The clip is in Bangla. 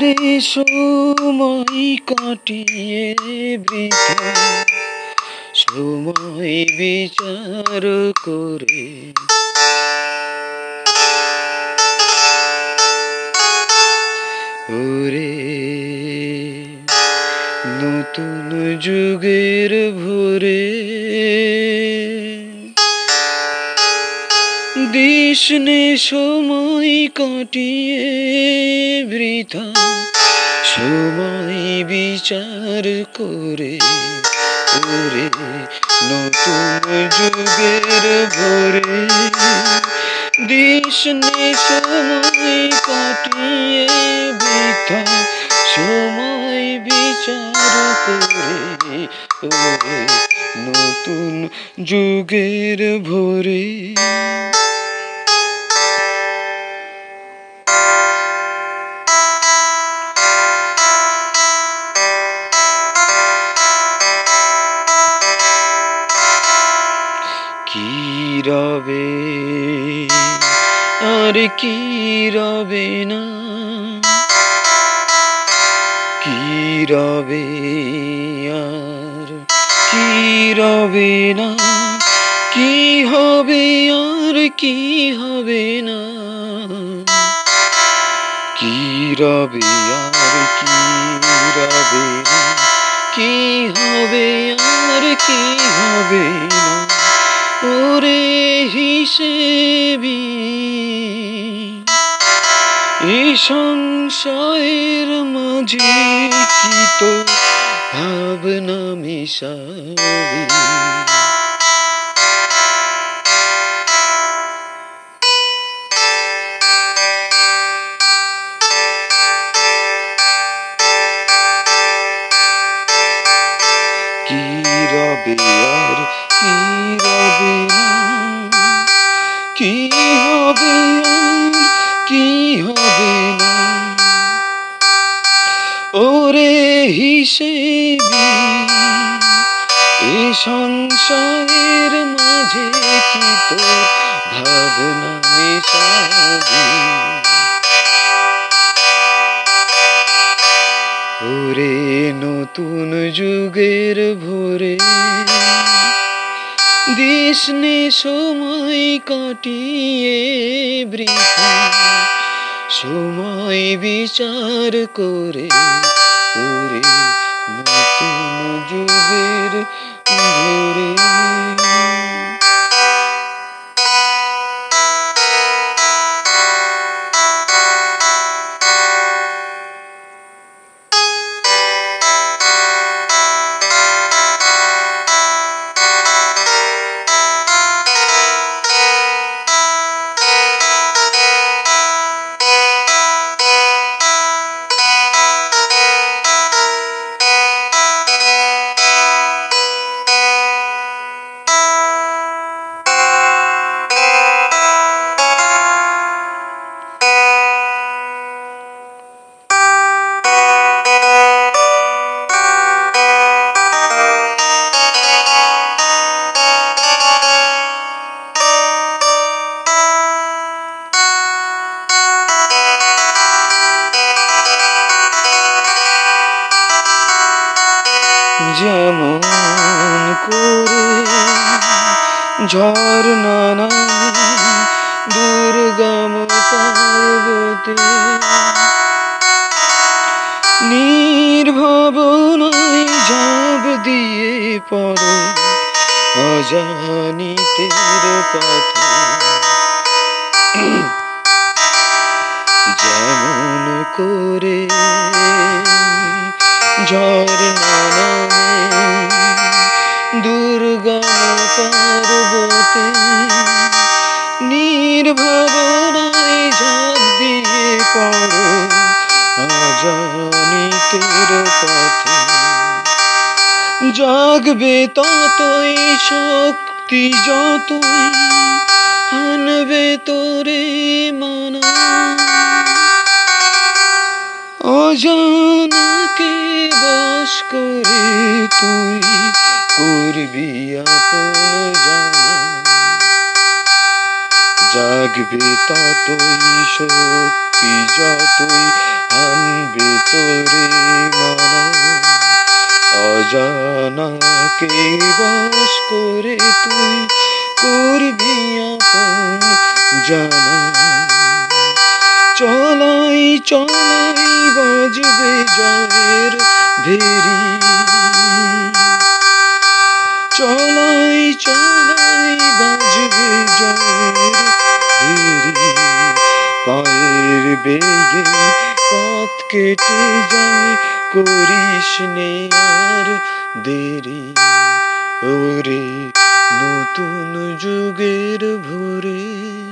রে সময় কাটিয়ে বৃথা সময় বিচার করে। ওরে নতুন যুগের ভোরে দিশনে সময় কাটিয়ে বৃথা, সময় বিচার করে ওরে নতুন যুগের ভোরে। দিশনে সময় কাটিয়ে বৃথা, সময় বিচার করে ওরে নতুন যুগের ভোরে। কি রবে? আর কি রবে না? কি রবে আর কি রবে না? কি হবে আর কি হবে না? কি রবে আর কি রবে না? কি হবে আর কি হবে না? ওরে হিসেবি। এই সংশয়ের মাঝে কি তো ভাবনা মিশাবি। রবে আর কি রবে কি হবে কি হবে না ওরে হিসেবি এ সংসারের মাঝে কি তোর ভাবনা মেশাবি ওরে নতুন যুগের দিশনে সময় কাটিয়ে বৃথা সময় বিচার করে ওরে নতুন যুগের যেমন করে ঝর্ণা নামে দুর্গম পর্বতে। নির্ভাবনায় ঝাঁপ দিয়ে পড়ো অজানিতের পথে। যেমন করে ঝর্ণা দুর্গম পর্বতে নির্ভাবনায় ঝাঁপ দিয়ে পড়ো অজানিতের পথে। জাগবে ততই শক্তি যতই আনবে তোরে মানা। অজানাকে বস করে তুই? করবি আপন জাগবে ততই শক্তি, যতই আনবে তোরে অজানা অজানাকে বাস করে তুই করবি আপন জানা। চলাই চলাই, বাজবে জয়ের ভেরি চলাই চলাই, বাজবে জয়ের ভেরি পায়ের বেগে পথ কেটে যায়, করিস নে আর দেরি। ওরে, নতুন যুগের ভোরে